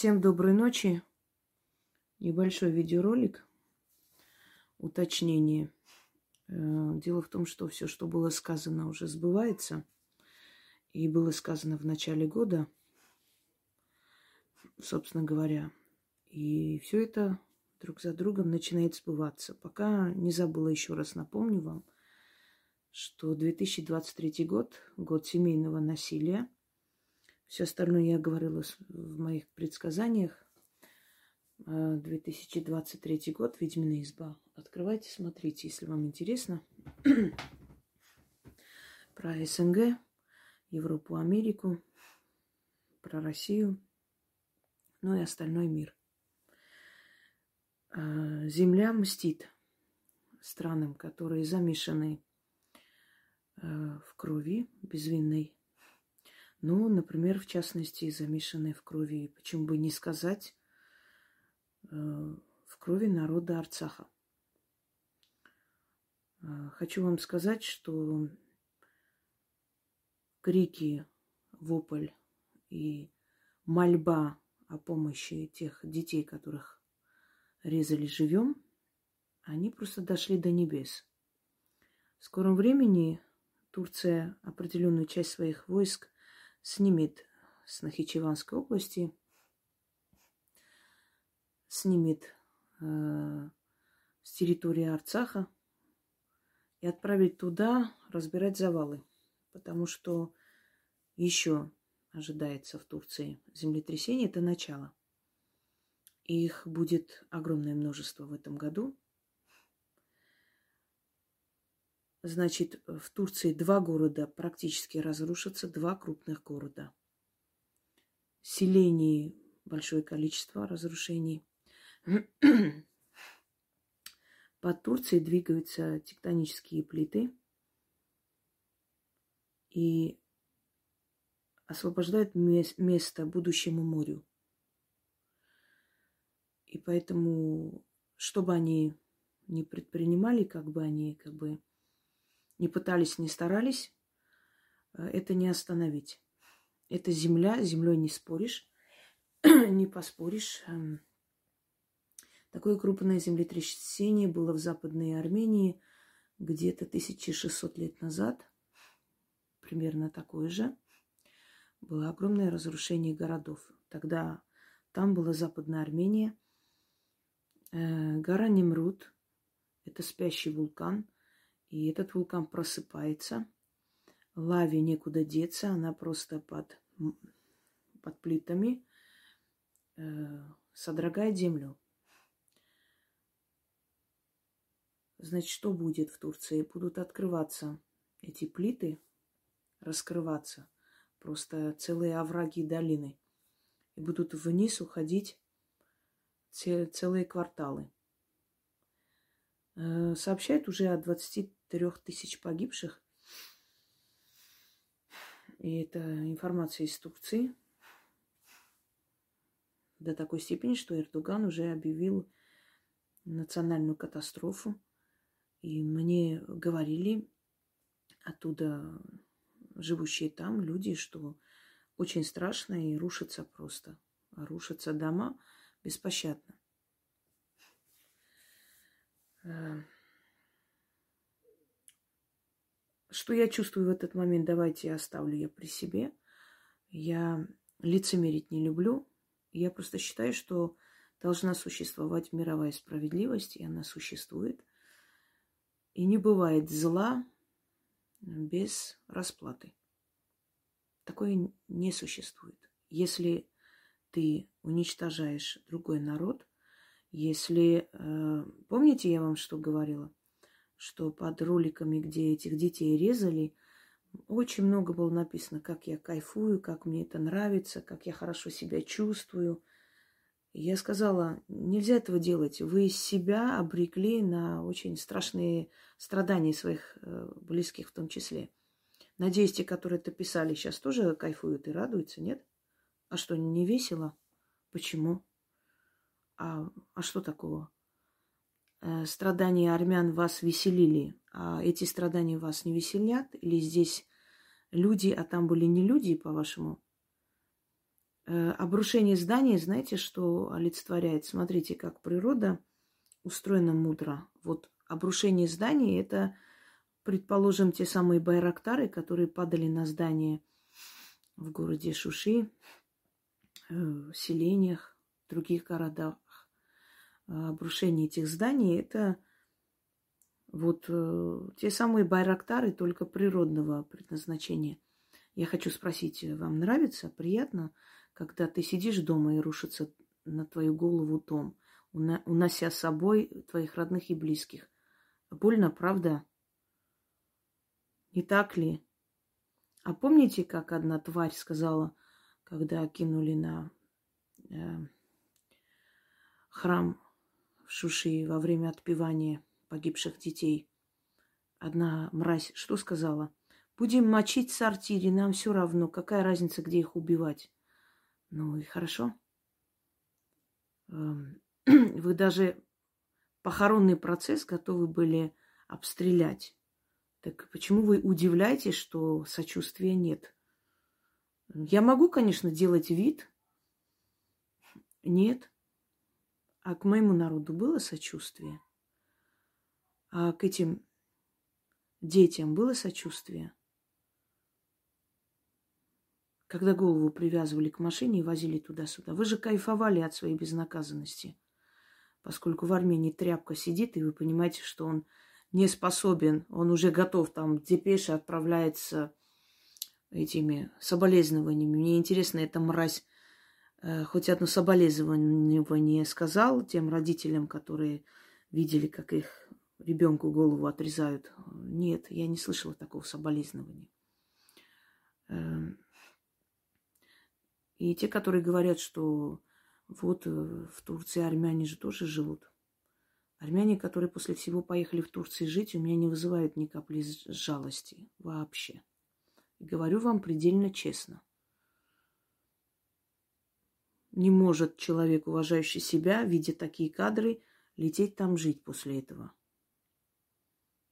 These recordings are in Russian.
Всем доброй ночи. Небольшой видеоролик. Уточнение. Э, дело в том, что все, что было сказано, уже сбывается. И было сказано в начале года, собственно говоря. И все это друг за другом начинает сбываться. Пока не забыла еще раз напомню вам, что 2023 год, год семейного насилия. Все остальное я говорила в моих предсказаниях. 2023 а, год, Ведьмина изба. Открывайте, смотрите, если вам интересно. Про СНГ, Европу, Америку, про Россию, ну и остальной мир. А, Земля мстит странам, которые замешаны Э, в крови безвинной. Ну, например, в частности, замешанной в крови, почему бы не сказать, э, в крови народа Арцаха. Э, хочу вам сказать, что крики, вопль и мольба о помощи тех детей, которых резали живем, они просто дошли до небес. В скором времени Турция определенную часть своих войск снимет с Нахичеванской области, снимет э, с территории Арцаха и отправит туда разбирать завалы, потому что еще ожидается в Турции землетрясение, это начало. их будет огромное множество в этом году. Значит, в Турции два города практически разрушатся, два крупных города. Селений большое количество разрушений. По Турции двигаются тектонические плиты и освобождают место будущему морю. И поэтому, что бы они ни предпринимали, как бы они как бы не пытались, не старались, э, это не остановить. Это земля, землей не споришь, не поспоришь. Эм, такое крупное землетрясение было в Западной Армении где-то 1600 лет назад. Примерно такое же. Было огромное разрушение городов. Тогда там была Западная Армения. Э, гора Немрут, это спящий вулкан – и этот вулкан просыпается. Лаве некуда деться, она просто под, под плитами э, содрогает землю. Значит, что будет в Турции? Будут открываться эти плиты, раскрываться. Просто целые овраги и долины. И будут вниз уходить целые кварталы. Э, сообщают уже о 23 тысяч погибших. И это информация из Турции. До такой степени, что Эрдоган уже объявил национальную катастрофу. И мне говорили оттуда живущие там люди, что очень страшно и рушится просто. Рушатся дома беспощадно. Э, что я чувствую в этот момент, давайте оставлю я при себе. Я лицемерить не люблю. Я просто считаю, что должна существовать мировая справедливость, и она существует. И не бывает зла без расплаты. Такое не существует. Если ты уничтожаешь другой народ, если, э, помните, я вам что говорила? Что под роликами, где этих детей резали, очень много было написано, как я кайфую, как мне это нравится, как я хорошо себя чувствую. Я сказала, нельзя этого делать. Вы себя обрекли на очень страшные страдания своих э, близких в том числе. Надеюсь, те, которые это писали, сейчас тоже кайфуют и радуются, нет? А что, не весело? Почему? А, а что такого? Э, страдания армян вас веселили, а эти страдания вас не веселят? Или здесь люди, а там были не люди, по-вашему? Э, обрушение зданий, знаете, что олицетворяет? Смотрите, как природа устроена мудро. Вот обрушение зданий – это, предположим, те самые байрактары, которые падали на здания в городе Шуши, э, в селениях, других городах. Э, обрушение этих зданий – это вот те самые байрактары, только природного предназначения. Я хочу спросить, вам нравится, приятно – когда ты сидишь дома и рушится на твою голову дом, унося с собой твоих родных и близких. Больно, правда? Не так ли? А помните, как одна тварь сказала, когда кинули на э, храм Шуши во время отпевания погибших детей? Одна мразь что сказала? Будем мочить в сортире, нам все равно, какая разница, где их убивать. Ну и хорошо. Эм, вы даже похоронный процесс готовы были обстрелять. Так почему вы удивляетесь, что сочувствия нет? Я могу, конечно, делать вид. Нет. А к моему народу было сочувствие? А к этим детям было сочувствие? когда голову привязывали к машине и возили туда-сюда. Вы же кайфовали от своей безнаказанности. Поскольку в Армении тряпка сидит, и вы понимаете, что он не способен, он уже готов, там депеша отправляется этими соболезнованиями. Мне интересно, эта мразь хоть одно соболезнование сказал тем родителям, которые видели, как их ребенку голову отрезают. Нет, я не слышала такого соболезнования. Эм, и те, которые говорят, что вот э, в Турции армяне же тоже живут. Армяне, которые после всего поехали в Турцию жить, у меня не вызывают ни капли жалости вообще. И говорю вам предельно честно. Не может человек, уважающий себя, видя такие кадры, лететь там жить после этого.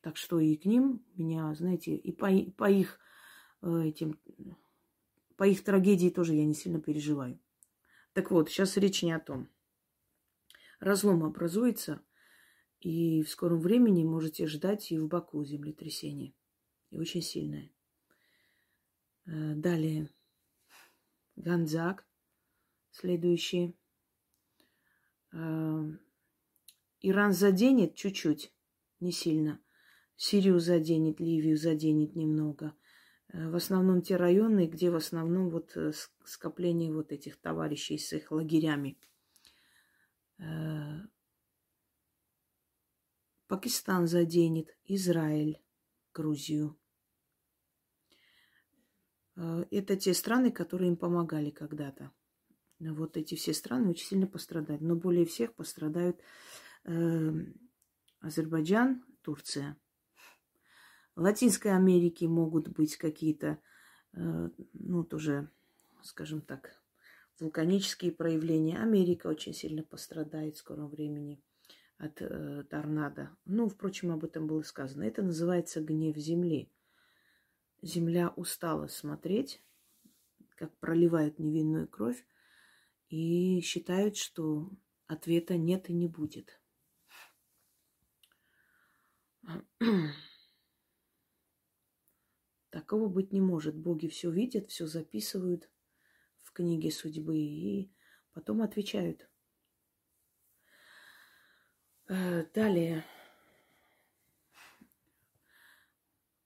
Так что и к ним меня, знаете, и по, по их э, этим по их трагедии тоже я не сильно переживаю. Так вот, сейчас речь не о том. Разлом образуется, и в скором времени можете ждать и в Баку землетрясение. И очень сильное. Э, далее. Ганзак. Следующий. Э, Иран заденет чуть-чуть, не сильно. Сирию заденет, Ливию заденет немного – Э, в основном те районы, где в основном вот э, скопление вот этих товарищей с их лагерями. Пакистан заденет, Израиль, Грузию. Это те страны, которые им помогали когда-то. Вот эти все страны очень сильно пострадают. Но более всех пострадают э, Азербайджан, Турция – Латинской Америки могут быть какие-то, э, ну, тоже, скажем так, вулканические проявления. Америка очень сильно пострадает в скором времени от э, торнадо. Ну, впрочем, об этом было сказано. Это называется гнев Земли. Земля устала смотреть, как проливают невинную кровь, и считают, что ответа нет и не будет. Такого быть не может. Боги все видят, все записывают в книге судьбы и потом отвечают. Э, далее.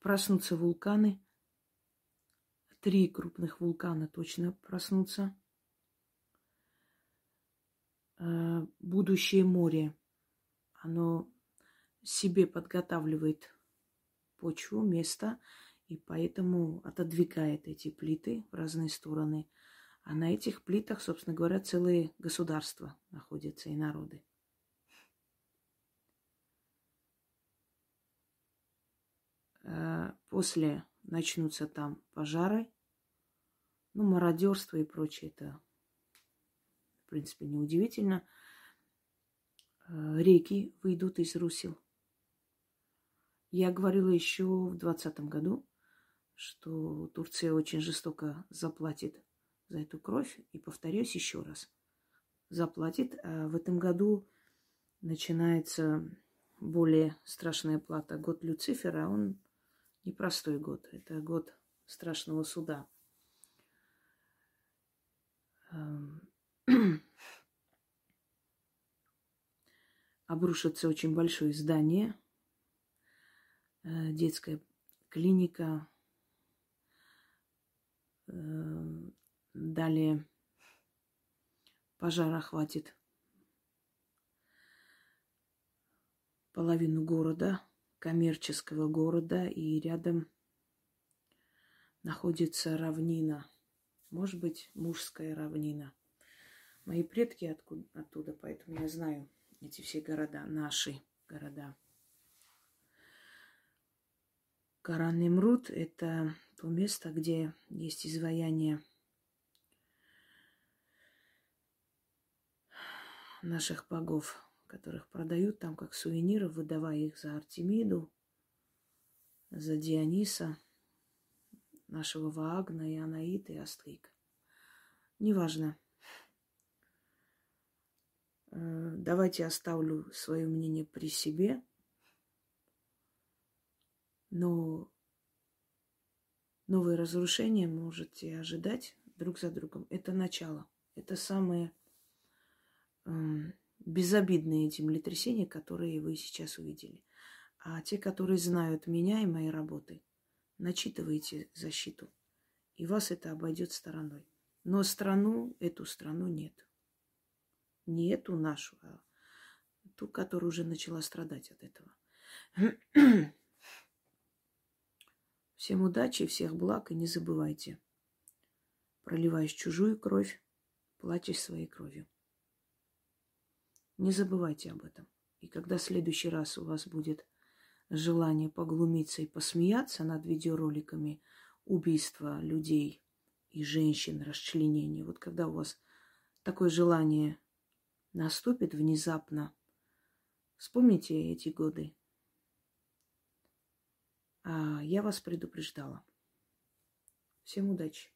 Проснутся вулканы. Три крупных вулкана точно проснутся. Э, будущее море. Оно себе подготавливает почву, место – и поэтому отодвигает эти плиты в разные стороны. А на этих плитах, собственно говоря, целые государства находятся и народы. А после начнутся там пожары, ну, мародерство и прочее. Это, принципе, неудивительно. А реки выйдут из русел. Я говорила еще в двадцатом году, что Турция очень жестоко заплатит за эту кровь. И повторюсь еще раз. Заплатит. А в этом году начинается более страшная плата. Год Люцифера, он непростой год. Это год страшного суда. Обрушится очень большое здание, э, детская клиника, э, далее пожар охватит половину города, коммерческого города, и рядом находится равнина, может быть, мужская равнина. Мои предки откуда, оттуда, поэтому я знаю эти все города, наши города. Гора Немрут – это то место, где есть изваяние наших богов, которых продают там как сувениры, выдавая их за Артемиду, за Диониса, нашего Ваагна и Анаита и Астрика. Неважно. Э, давайте оставлю свое мнение при себе. Но новые разрушения можете ожидать друг за другом. Это начало. Это самое э, безобидное землетрясение, которое вы сейчас увидели. А те, которые знают меня и мои работы, начитывайте защиту. И вас это обойдет стороной. Но страну, эту страну нет. Не эту нашу, а ту, которая уже начала страдать от этого. Всем удачи, всех благ и не забывайте. Проливаешь чужую кровь, плачешь своей кровью. Не забывайте об этом. И когда в следующий раз у вас будет желание поглумиться и посмеяться над видеороликами убийства людей и женщин, расчленения, вот когда у вас такое желание наступит внезапно. Вспомните эти годы. А я вас предупреждала. Всем удачи.